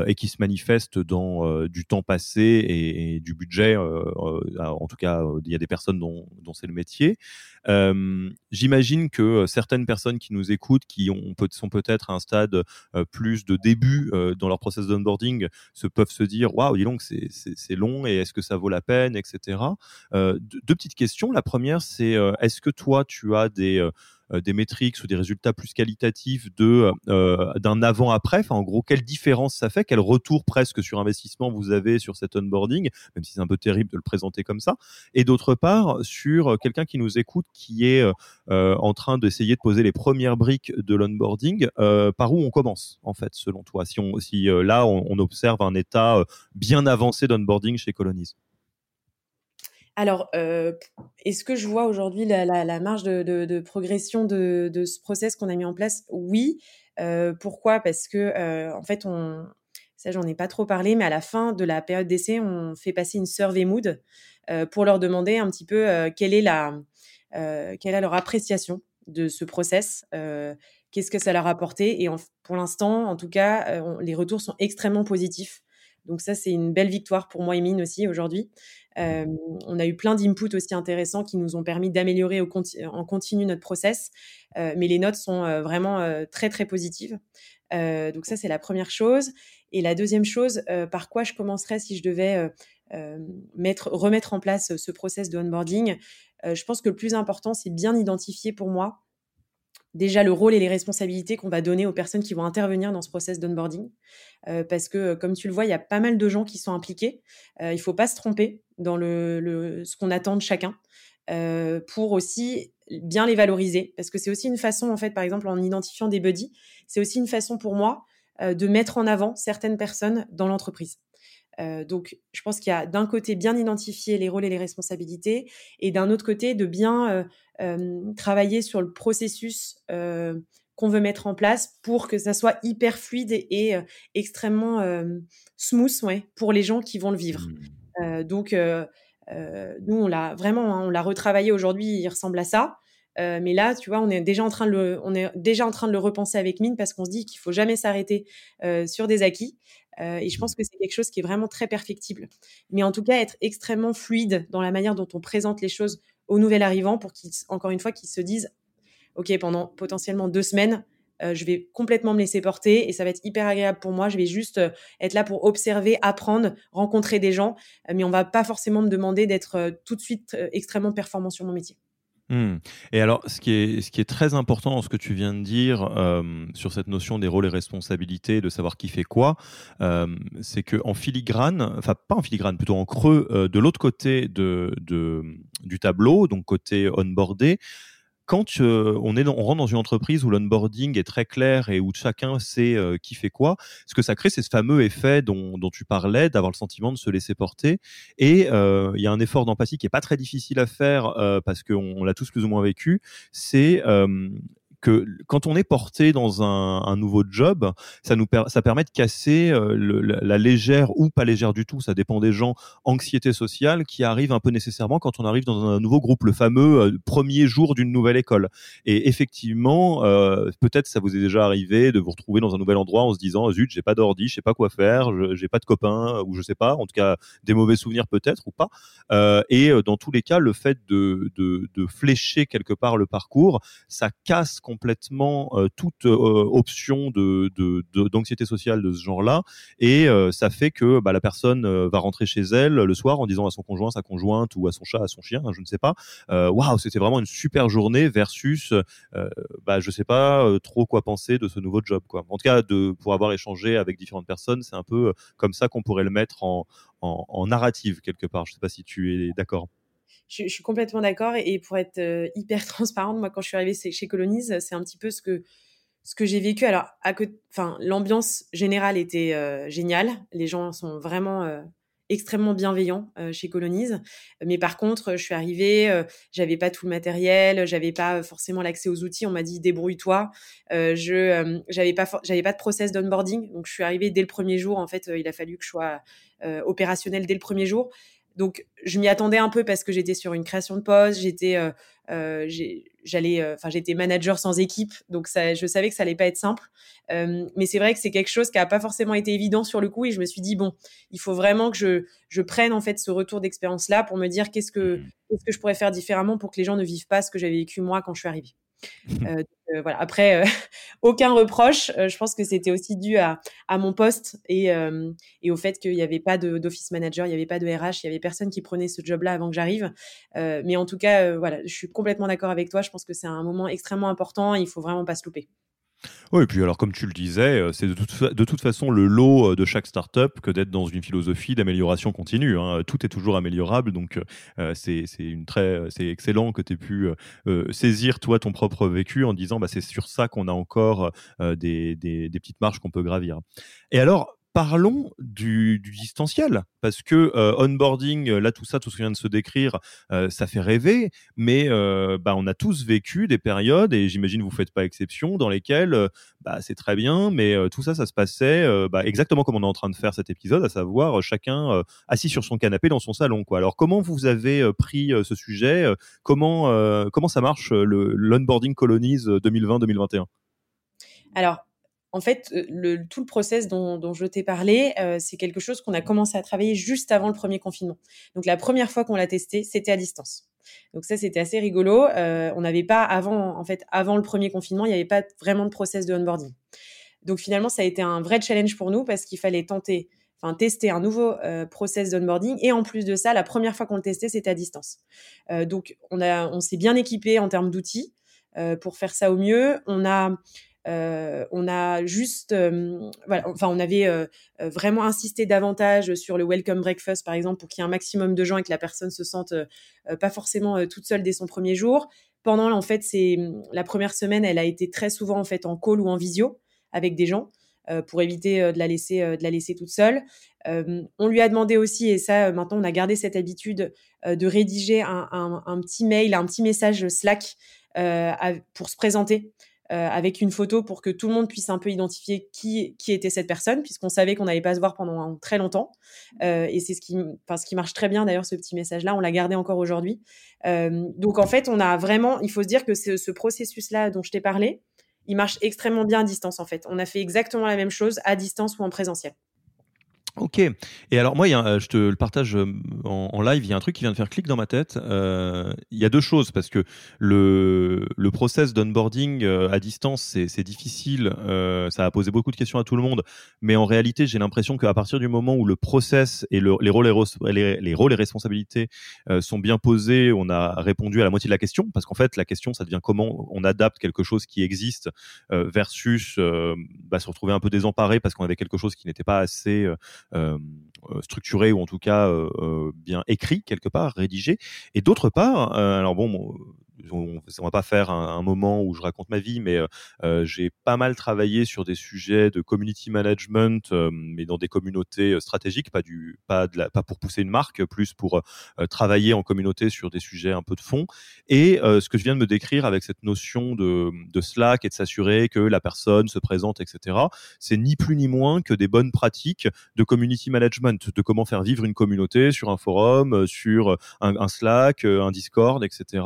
et qui se manifeste dans du temps passé et, du budget. en tout cas, il y a des personnes dont, c'est le métier. J'imagine que certaines personnes qui nous écoutent, qui ont, sont peut-être à un stade plus de début dans leur process d'onboarding se peuvent se dire waouh, dis donc, c'est long et est-ce que ça vaut la peine, etc. deux petites questions. La première, c'est est-ce que toi, tu as des euh, des métriques ou des résultats plus qualitatifs de euh, d'un avant-après. Enfin, en gros, quelle différence ça fait, quel retour presque sur investissement vous avez sur cet onboarding, même si c'est un peu terrible de le présenter comme ça. Et d'autre part, sur quelqu'un qui nous écoute, qui est euh, en train d'essayer de poser les premières briques de l'onboarding, par où on commence en fait, selon toi? Si, on, si là on, on, observe un état bien avancé d'onboarding chez Colonies. Alors, euh, est-ce que je vois aujourd'hui la, marge de, progression de, ce process qu'on a mis en place? Oui. Euh, pourquoi? Parce que, euh, en fait, on, ça, j'en ai pas trop parlé, mais à la fin de la période d'essai, on fait passer une survey mood pour leur demander un petit peu quelle est la, quelle est leur appréciation de ce process. Qu'est-ce que ça leur a apporté? Et pour l'instant, en tout cas, les retours sont extrêmement positifs. Donc ça, c'est une belle victoire pour moi et Mine aussi aujourd'hui. Euh, on a eu plein d'inputs aussi intéressants qui nous ont permis d'améliorer en continu notre process, euh, mais les notes sont euh, vraiment très très positives. donc ça, c'est la première chose. Et la deuxième chose, par quoi je commencerais si je devais mettre, remettre en place ce process de onboarding? Je pense que le plus important, c'est bien identifier pour moi déjà le rôle et les responsabilités qu'on va donner aux personnes qui vont intervenir dans ce process d'onboarding. Euh, parce que, euh, comme tu le vois, il y a pas mal de gens qui sont impliqués. Euh, il ne faut pas se tromper dans le, ce qu'on attend de chacun pour aussi bien les valoriser. Parce que c'est aussi une façon, en fait, par exemple, en identifiant des buddies, c'est aussi une façon pour moi de mettre en avant certaines personnes dans l'entreprise. Euh, donc, je pense qu'il y a d'un côté bien identifier les rôles et les responsabilités, et d'un autre côté de bien euh, euh, travailler sur le processus qu'on veut mettre en place pour que ça soit hyper fluide et, extrêmement smooth ouais, pour les gens qui vont le vivre. Mmh. donc, nous, on l'a vraiment, hein, on l'a retravaillé aujourd'hui, il ressemble à ça. Mais là, tu vois, on est déjà en train de le, repenser avec Mine parce qu'on se dit qu'il faut jamais s'arrêter sur des acquis euh, et je pense que c'est quelque chose qui est vraiment très perfectible. Mais en tout cas, être extrêmement fluide dans la manière dont on présente les choses aux nouvel arrivants pour qu'ils, encore une fois, qu'ils se disent, OK, pendant potentiellement deux semaines, euh, je vais complètement me laisser porter et ça va être hyper agréable pour moi. Je vais juste euh, être là pour observer, apprendre, rencontrer des gens, mais on va pas forcément me demander d'être tout de suite extrêmement performant sur mon métier. Hmm. Et alors, ce qui, est, très important dans ce que tu viens de dire euh, sur cette notion des rôles et responsabilités, de savoir qui fait quoi, euh, c'est que en filigrane, enfin pas en filigrane, plutôt en creux, euh, de l'autre côté du tableau, donc côté onboardé, quand euh, on, est on rentre dans une entreprise où l'onboarding est très clair et où chacun sait euh, qui fait quoi, ce que ça crée, c'est ce fameux effet dont, tu parlais, d'avoir le sentiment de se laisser porter. Et euh, il y a un effort d'empathie qui est pas très difficile à faire parce qu'on l'a tous plus ou moins vécu. C'est que quand on est porté dans un, nouveau job, ça nous permet de casser euh, la, légère ou pas légère du tout, ça dépend des gens, anxiété sociale qui arrive un peu nécessairement quand on arrive dans un nouveau groupe, le fameux euh, premier jour d'une nouvelle école. Et effectivement, euh, peut-être ça vous est déjà arrivé de vous retrouver dans un nouvel endroit en se disant zut, j'ai pas d'ordi, je sais pas quoi faire, j'ai pas de copains ou je sais pas, en tout cas des mauvais souvenirs peut-être ou pas. et dans tous les cas, le fait de flécher quelque part le parcours, ça casse complètement euh, toute euh, option de, d'anxiété sociale de ce genre-là, et euh, ça fait que bah, la personne va rentrer chez elle le soir en disant à son conjoint, sa conjointe ou à son chat, à son chien, je ne sais pas, waouh, c'était vraiment une super journée versus, bah, je sais pas trop quoi penser de ce nouveau job, quoi. En tout cas, de pour avoir échangé avec différentes personnes, c'est un peu comme ça qu'on pourrait le mettre en, en narrative quelque part. Je sais pas si tu es d'accord je, suis complètement d'accord. Et, pour être euh, hyper <laughs> transparente, moi, quand je suis arrivée chez Colonize, c'est un petit peu ce que ce que j'ai vécu. Alors, à enfin, l'ambiance générale était euh, géniale. Les gens sont vraiment euh, extrêmement bienveillants chez Colonize. Mais par contre, je suis arrivée, j'avais pas tout le matériel, j'avais pas forcément l'accès aux outils. On m'a dit débrouille-toi. je j'avais pas j'avais pas de process d'onboarding, donc je suis arrivée dès le premier jour. En fait, il a fallu que je sois opérationnelle dès le premier jour. Donc, je m'y attendais un peu parce que j'étais sur une création de poste, j'étais, euh, euh, j'allais, euh, j'étais manager sans équipe, donc ça, je savais que ça allait pas être simple. mais c'est vrai que c'est quelque chose qui a pas forcément été évident sur le coup, et je me suis dit bon, il faut vraiment que je, je prenne en fait ce retour d'expérience là pour me dire qu'est-ce que, mmh. qu'est-ce que je pourrais faire différemment pour que les gens ne vivent pas ce que j'avais vécu moi quand je suis arrivée. Voilà. Après, <laughs> aucun reproche. je pense que c'était aussi dû à, mon poste et, et au fait qu'il n'y avait pas d'office manager, il n'y avait pas de RH, il y avait personne qui prenait ce job-là avant que j'arrive. mais en tout cas, je suis complètement d'accord avec toi. Je pense que c'est un moment extrêmement important. Et il faut vraiment pas se louper. Oui, et puis alors comme tu le disais, euh, c'est de toute, de toute façon le lot euh, de chaque startup que d'être dans une philosophie d'amélioration continue. Hein. Tout est toujours améliorable, donc euh, c'est une très, c'est excellent que tu aies pu saisir toi ton propre vécu en disant bah, c'est sur ça qu'on a encore des, des, des petites marches qu'on peut gravir. Et alors, parlons du, distanciel, parce que euh, onboarding, euh, là tout ça, tout ce qui vient de se décrire, euh, ça fait rêver, mais bah, on a tous vécu des périodes, et j'imagine vous faites pas exception, dans lesquelles bah, c'est très bien, mais tout ça, ça se passait bah, exactement comme on est en train de faire cet épisode, à savoir chacun assis sur son canapé dans son salon. Alors comment vous avez pris ce sujet comment, ça marche l'onboarding Colonies 2020-2021 alors, en fait, euh, le, tout le process dont, je t'ai parlé, euh, c'est quelque chose qu'on a commencé à travailler juste avant le premier confinement. Donc la première fois qu'on l'a testé, c'était à distance. Donc ça, c'était assez rigolo. Euh, on n'avait pas avant, en fait, avant le premier confinement, il n'y avait pas vraiment de process de onboarding. Donc finalement, ça a été un vrai challenge pour nous parce qu'il fallait tenter, enfin tester un nouveau process d'onboarding et en plus de ça, la première fois qu'on le testait, c'était à distance. donc on on s'est bien équipé en termes d'outils pour faire ça au mieux. On a euh, on a juste, euh, enfin, on avait euh, vraiment insisté davantage sur le welcome breakfast, par exemple, pour qu'il y ait un maximum de gens et que la personne se sente pas forcément toute seule dès son premier jour. Pendant, en fait, c'est la première semaine, elle a été très souvent en fait en call ou en visio avec des gens. pour éviter de la laisser toute seule. on lui a demandé aussi, et ça maintenant on a gardé cette habitude de rédiger un, un, petit mail, un petit message Slack pour se présenter. Euh, avec une photo pour que tout le monde puisse un peu identifier qui, qui était cette personne, puisqu'on savait qu'on n'allait pas se voir pendant très longtemps. Euh, et c'est ce qui, ce marche très bien d'ailleurs, ce petit message-là. On l'a gardé encore aujourd'hui. Euh, donc en fait, on a vraiment, il faut se dire que ce processus-là dont je t'ai parlé, il marche extrêmement bien à distance en fait. On a fait exactement la même chose à distance ou en présentiel. Ok. Et alors moi, je te le partage euh, en, live. Il y a un truc qui vient de faire clic dans ma tête. Euh, il y a deux choses parce que le, le process d'onboarding euh, à distance, c'est difficile. ça a posé beaucoup de questions à tout le monde. Mais en réalité, j'ai l'impression qu'à partir du moment où le process et le, les, rôles et les, responsabilités sont bien posés, on a répondu à la moitié de la question. Parce qu'en fait, la question, ça devient comment on adapte quelque chose qui existe versus bah, se retrouver un peu désemparé parce qu'on avait quelque chose qui n'était pas assez euh, euh, structuré ou en tout cas euh, bien écrit quelque part, rédigé. Et d'autre part, alors bon, on, on va pas faire un, moment où je raconte ma vie, mais euh, euh, j'ai pas mal travaillé sur des sujets de community management, euh, mais dans des communautés stratégiques, pas du, pas de la, pas pour pousser une marque, plus pour travailler en communauté sur des sujets un peu de fond. Et ce que je viens de me décrire avec cette notion de, Slack et de s'assurer que la personne se présente, etc. C'est ni plus ni moins que des bonnes pratiques de community management, de comment faire vivre une communauté sur un forum, sur un, Slack, un Discord, etc.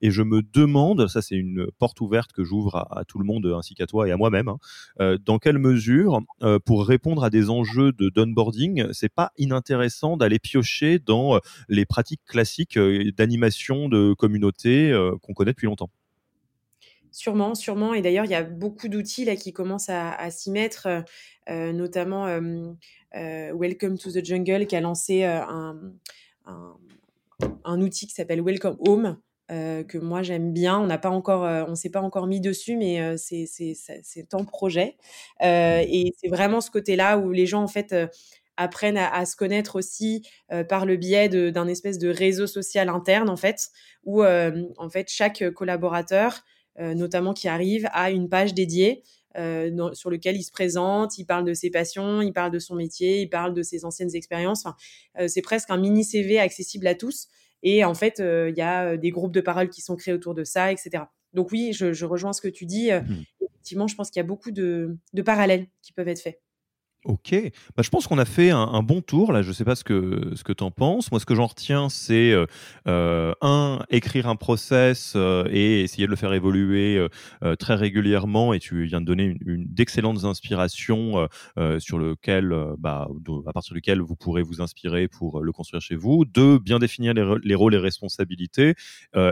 Et me demande, ça c'est une porte ouverte que j'ouvre à, tout le monde ainsi qu'à toi et à moi-même, hein, euh, dans quelle mesure, euh, pour répondre à des enjeux de d'onboarding, c'est pas inintéressant d'aller piocher dans euh, les pratiques classiques d'animation de communauté qu'on connaît depuis longtemps? Sûrement, sûrement. Et d'ailleurs, il y a beaucoup d'outils là qui commencent à, s'y mettre, notamment Welcome to the Jungle qui a lancé un, un, outil qui s'appelle Welcome Home, euh, que moi j'aime bien. On n'a pas encore, euh, on s'est pas encore mis dessus, mais euh, c'est c'est en projet. et c'est vraiment ce côté-là où les gens en fait apprennent à, se connaître aussi par le biais d'un espèce de réseau social interne en fait, où en fait chaque collaborateur, notamment qui arrive, a une page dédiée. sur lequel il se présente, il parle de ses passions, il parle de son métier, il parle de ses anciennes expériences. Enfin, c'est presque un mini CV accessible à tous. Et en fait, euh, il y a euh, des groupes de parole qui sont créés autour de ça, etc. Donc oui, je, rejoins ce que tu dis. Euh, mmh. Effectivement, je pense qu'il y a beaucoup de, parallèles qui peuvent être faits. Ok, bah, je pense qu'on a fait un, bon tour là. Je ne sais pas ce que ce que tu en penses. Moi, ce que j'en retiens, c'est euh, euh, un écrire un process euh, et essayer de le faire évoluer très régulièrement. Et tu viens de donner d'excellentes inspirations sur lequel, bah, à partir duquel vous pourrez vous inspirer pour le construire chez vous. Deux, bien définir les, rôles et responsabilités.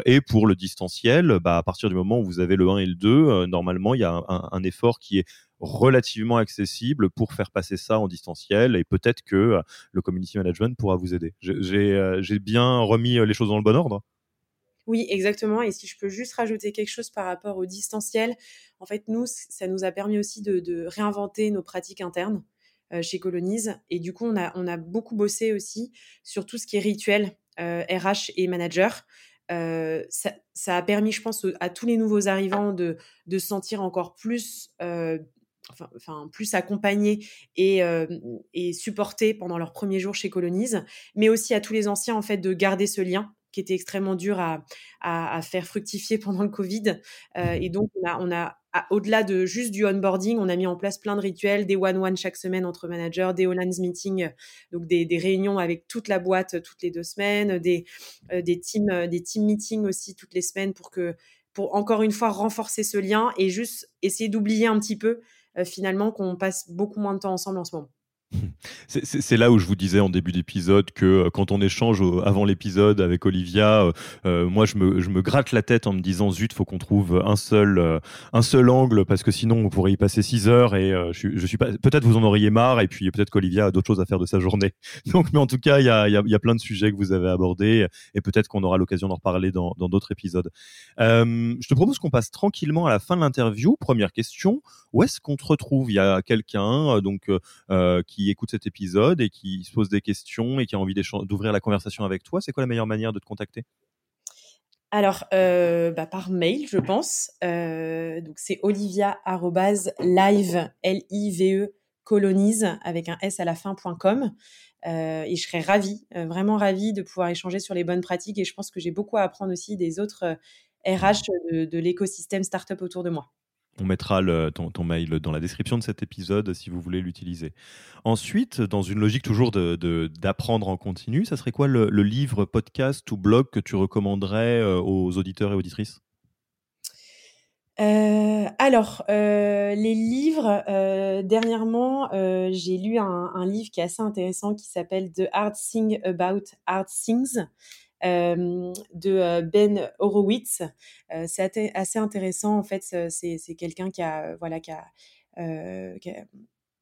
et pour le distanciel, bah, à partir du moment où vous avez le 1 et le 2, normalement, il y a un effort qui est relativement accessible pour faire passer ça en distanciel et peut-être que euh, le community management pourra vous aider. Euh, j'ai bien remis euh, les choses dans le bon ordre oui, exactement. Et si je peux juste rajouter quelque chose par rapport au distanciel, en fait, nous, ça nous a permis aussi de, réinventer nos pratiques internes chez Colonize. Et du coup, on a, beaucoup bossé aussi sur tout ce qui est rituel, RH et manager. ça, a permis, je pense, à tous les nouveaux arrivants de, de se sentir encore plus enfin, plus accompagnés et, et supportés pendant leurs premiers jours chez Colonise, mais aussi à tous les anciens en fait de garder ce lien qui était extrêmement dur à, à, faire fructifier <laughs> pendant le Covid. et donc, on a, au-delà de juste du onboarding, on a mis en place plein de rituels, des one-one chaque semaine entre managers, des Hollands meetings, donc des, des, réunions avec toute la boîte toutes les deux semaines, des, des, team, des team meetings aussi toutes les semaines pour que pour encore une fois renforcer ce lien et juste essayer d'oublier un petit peu euh, finalement qu'on passe beaucoup moins de temps ensemble en ce moment. <laughs> C'est là où je vous disais en début d'épisode que euh, quand on échange avant l'épisode avec Olivia, euh, euh, moi je me, je me, gratte la tête en me disant zut, faut qu'on trouve un seul, un seul angle parce que sinon on pourrait y passer 6 heures et je, suis pas. Peut-être vous en auriez marre et puis peut-être qu'Olivia a d'autres choses à faire de sa journée. <laughs> Donc, mais en tout cas, il y a, y, a, y a, plein de sujets que vous avez abordés et peut-être qu'on aura l'occasion d'en reparler dans d'autres épisodes. je te propose qu'on passe tranquillement à la fin de l'interview. Première question où est-ce qu'on te retrouve? Il y a quelqu'un qui écoute cet épisode et qui se pose des questions et qui a envie d'ouvrir la conversation avec toi, c'est quoi la meilleure manière de te contacter? Alors, euh, bah, par mail, je pense. Euh, donc, c'est olivia live, L-I-V-E, colonise, avec un S à la fin.com. Euh, et je serais ravie, vraiment ravie de pouvoir échanger sur les bonnes pratiques. Et je pense que j'ai beaucoup à apprendre aussi des autres RH de, de l'écosystème startup autour de moi. On mettra ton, mail dans la description de cet épisode si vous voulez l'utiliser. Ensuite, dans une logique toujours d'apprendre en continu, ça serait quoi le, livre, podcast ou blog que tu recommanderais euh, aux auditeurs et auditrices? Euh, alors, euh, les livres, dernièrement, j'ai lu un, un, livre qui est assez intéressant qui s'appelle The Hard Thing About Hard Things. Euh, de euh, Ben Horowitz. Euh, c'est assez intéressant en fait. C'est quelqu'un qui a voilà qui a,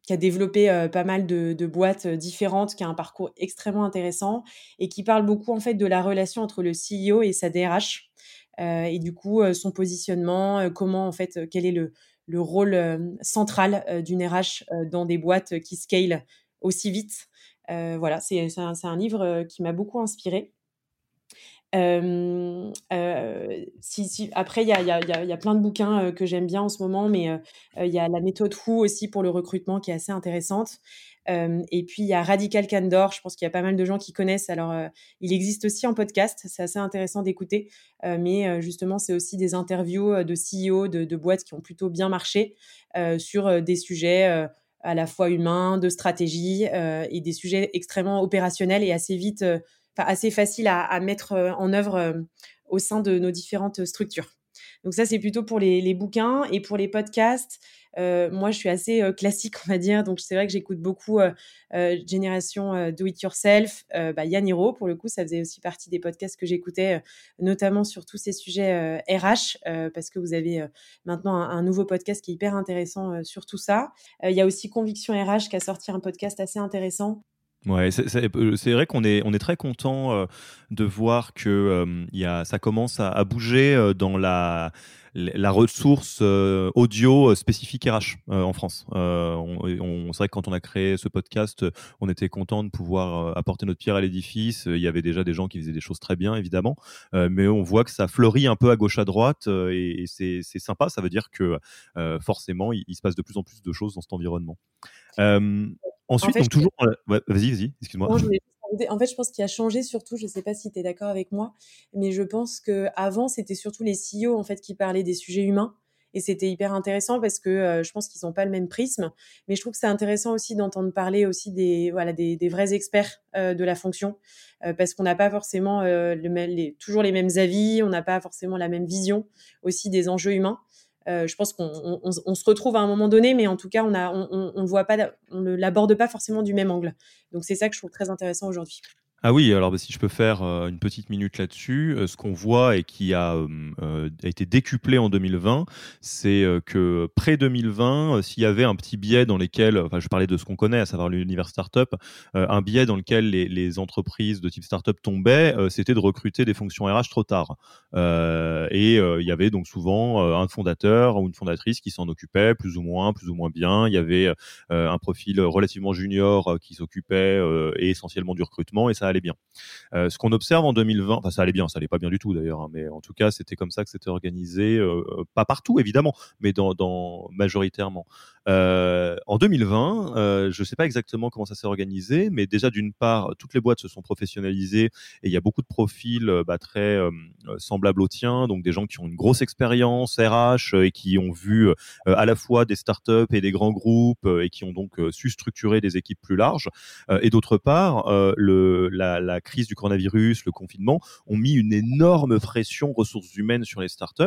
qui a développé pas mal de, boîtes différentes, qui a un parcours extrêmement intéressant et qui parle beaucoup en fait de la relation entre le CEO et sa DRH et du coup son positionnement, comment en fait quel est le, le rôle central d'une RH dans des boîtes qui scale aussi vite. voilà, c'est un, un, livre qui m'a beaucoup inspiré. Après, il y a, plein de bouquins que j'aime bien en ce moment, mais il y a la méthode Who aussi pour le recrutement qui est assez intéressante. et puis, il y a Radical Candor, je pense qu'il y a pas mal de gens qui connaissent. Alors, il existe aussi en podcast, c'est assez intéressant d'écouter. mais justement, c'est aussi des interviews de CEO de, boîtes qui ont plutôt bien marché sur des sujets à la fois humains, de stratégie et des sujets extrêmement opérationnels et assez vite assez facile à, mettre euh, en œuvre euh, au sein de nos différentes structures. Donc ça, c'est plutôt pour les, bouquins et pour les podcasts. Euh, moi, je suis assez classique, on va dire. Donc c'est vrai que j'écoute beaucoup Génération Do It Yourself. Bah, Yaniro, pour le coup, ça faisait aussi partie des podcasts que j'écoutais, notamment sur tous ces sujets RH, parce que vous avez maintenant un, un, nouveau podcast qui est hyper intéressant sur tout ça. Il y a aussi Conviction RH qui a sorti un podcast assez intéressant Ouais, euh, c'est vrai qu'on est, très content euh, de voir que euh, ça commence à, bouger dans la, la ressource audio spécifique RH en France. on, on c'est vrai que quand on a créé ce podcast, on était content de pouvoir apporter notre pierre à l'édifice. Il y avait déjà des gens qui faisaient des choses très bien, évidemment, mais on voit que ça fleurit un peu à gauche à droite et, c'est sympa. Ça veut dire que forcément, il, il, se passe de plus en plus de choses dans cet environnement. Ensuite, donc toujours. vas-y, vas-y, excuse-moi. En fait, je pense qu'il a changé surtout, je ne sais pas si tu es d'accord avec moi, mais je pense qu'avant, c'était surtout les CEO en fait, qui parlaient des sujets humains et c'était hyper intéressant parce que je pense qu'ils n'ont pas le même prisme. Mais je trouve que c'est intéressant aussi d'entendre parler aussi des voilà des, vrais experts de la fonction parce qu'on n'a pas forcément toujours les mêmes avis, on n'a pas forcément la même vision aussi des enjeux humains. Euh, je pense qu'on on, se retrouve à un moment donné, mais en tout cas, on ne voit pas, on ne l'aborde pas forcément du même angle. Donc c'est ça que je trouve très intéressant aujourd'hui. Ah oui, alors bah, si je peux faire euh, une petite minute là-dessus, euh, ce qu'on voit et qui a, euh, été décuplé en 2020, c'est que près 2020, s'il y avait un petit biais dans lesquels, enfin je parlais de ce qu'on connaît, à savoir l'univers startup, un biais dans lequel les, les, entreprises de type startup tombaient, c'était de recruter des fonctions RH trop tard. et il y avait donc souvent un fondateur ou une fondatrice qui s'en occupait, plus ou moins, plus ou moins bien. Il y avait un profil relativement junior qui s'occupait essentiellement du recrutement et ça bien. Euh, ce qu'on observe en 2020, enfin ça allait bien, ça allait pas bien du tout d'ailleurs, hein, mais en tout cas c'était comme ça que c'était organisé, euh, euh, pas partout évidemment, mais dans majoritairement. Euh, en 2020, euh, je ne sais pas exactement comment ça s'est organisé, mais déjà d'une part, toutes les boîtes se sont professionnalisées et il y a beaucoup de profils euh, bah, très semblables aux tiens, donc des gens qui ont une grosse expérience RH et qui ont vu à la fois des startups et des grands groupes et qui ont donc su structurer des équipes plus larges. et d'autre part, le, la, la, crise du coronavirus, le confinement, ont mis une énorme pression ressources humaines sur les startups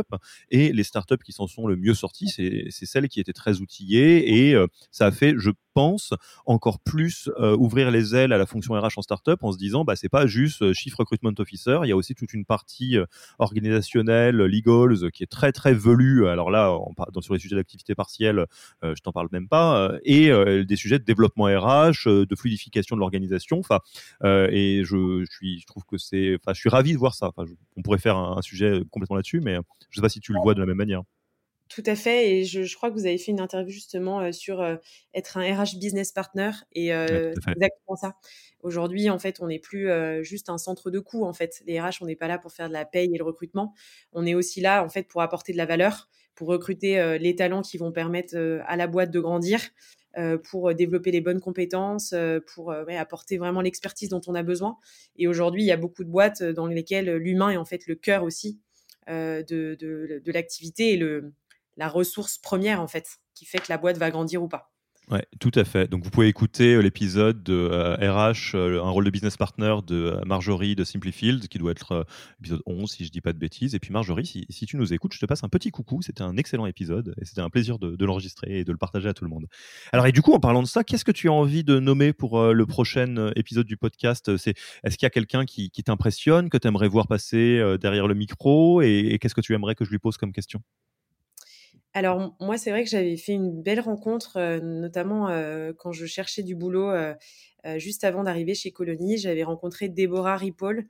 et les startups qui s'en sont le mieux sorties, c'est celles qui étaient très outillées et euh, ça a fait, je pense, encore plus euh, ouvrir les ailes à la fonction RH en startup en se disant, bah, c'est pas juste euh, chief recruitment officer, il y a aussi toute une partie organisationnelle, legals, qui est très très velue. Alors là, on dans, sur les sujets d'activité partielle, je t'en parle même pas, et des sujets de développement RH, de fluidification de l'organisation. Enfin, et je, je, suis, je trouve que c'est, enfin, je suis ravi de voir ça. Enfin, on pourrait faire un, un sujet complètement là-dessus, mais je sais pas si tu le vois de la même manière. Tout à fait. Et je, je, crois que vous avez fait une interview justement euh, sur euh, être un RH business partner. Et euh, exactement ça. Aujourd'hui, en fait, on n'est plus juste un centre de coût. En fait, les RH, on n'est pas là pour faire de la paye et le recrutement. On est aussi là, en fait, pour apporter de la valeur, pour recruter les talents qui vont permettre à la boîte de grandir. pour développer les bonnes compétences, pour apporter vraiment l'expertise dont on a besoin. Et aujourd'hui, il y a beaucoup de boîtes dans lesquelles l'humain est en fait le cœur aussi de, de, de l'activité et le, la ressource première en fait qui fait que la boîte va grandir ou pas. Ouais, tout à fait. Donc vous pouvez écouter euh, l'épisode de RH, euh, euh, un rôle de business partner de Marjorie de Simplyfield, qui doit être épisode 11 si je dis pas de bêtises. Et puis Marjorie, si, tu nous écoutes, je te passe un petit coucou. C'était un excellent épisode et c'était un plaisir de, l'enregistrer et de le partager à tout le monde. Alors et du coup, en parlant de ça, qu'est-ce que tu as envie de nommer pour le prochain épisode du podcast? C'est est-ce qu'il y a quelqu'un qui, t'impressionne, que tu aimerais voir passer derrière le micro? Et qu'est-ce que tu aimerais que je lui pose comme question? Alors moi, c'est vrai que j'avais fait une belle rencontre, notamment quand je cherchais du boulot juste avant d'arriver chez Colony. J'avais rencontré Déborah Ripoll,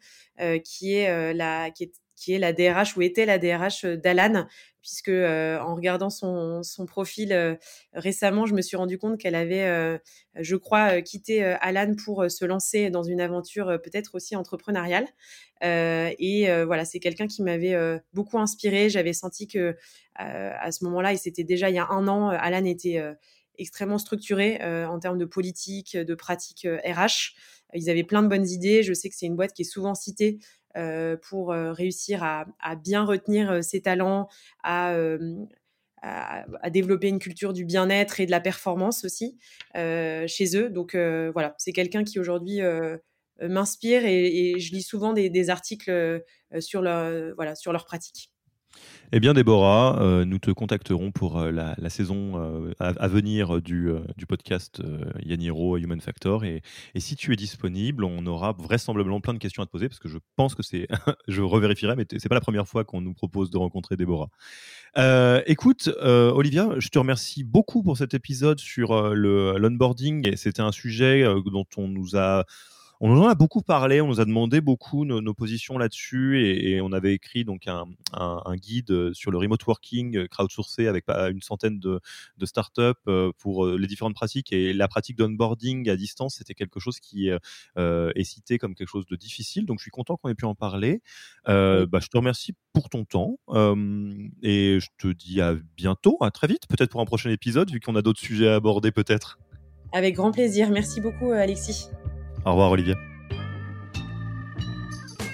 qui est la qui est qui est la DRH ou était la DRH d'Alan, puisque en regardant son, profil récemment, je me suis rendu compte qu'elle avait, je crois, quitté Alan pour se lancer dans une aventure peut-être aussi entrepreneuriale. et voilà, c'est quelqu'un qui m'avait beaucoup inspiré. J'avais senti que à ce moment-là, et c'était déjà il y a un an, Alan était extrêmement structuré en termes de politique, de pratiques RH. Ils avaient plein de bonnes idées. Je sais que c'est une boîte qui est souvent citée euh, pour euh, réussir à, bien retenir euh, ses talents, à, développer une culture du bien-être et de la performance aussi chez eux. Donc voilà, c'est quelqu'un qui aujourd'hui m'inspire et, je lis souvent des, articles sur, leur, voilà, sur leurs pratiques. Eh bien, Déborah, euh, nous te contacterons pour euh, la, saison euh, à, venir du, du podcast Yaniro Human Factor. Et, si tu es disponible, on aura vraisemblablement plein de questions à te poser parce que je pense que c'est, <laughs> je revérifierai, mais c'est pas la première fois qu'on nous propose de rencontrer Déborah. écoute, Olivia, je te remercie beaucoup pour cet épisode sur le l'onboarding. C'était un sujet dont on nous a on en a beaucoup parlé, on nous a demandé beaucoup nos, positions là-dessus et, on avait écrit donc un, guide euh, sur le remote working euh, crowdsourcé avec une centaine de, startups euh, pour les différentes pratiques et la pratique d'onboarding à distance, c'était quelque chose qui est cité comme quelque chose de difficile. Donc je suis content qu'on ait pu en parler. Bah, je te remercie pour ton temps et je te dis à bientôt, à très vite, peut-être pour un prochain épisode vu qu'on a d'autres sujets à aborder peut-être. Avec grand plaisir. Merci beaucoup Alexis. Au revoir Olivier.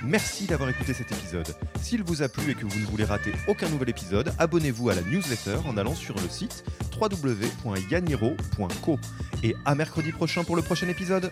Merci d'avoir écouté cet épisode. S'il vous a plu et que vous ne voulez rater aucun nouvel épisode, abonnez-vous à la newsletter en allant sur le site www.yaniro.co. Et à mercredi prochain pour le prochain épisode.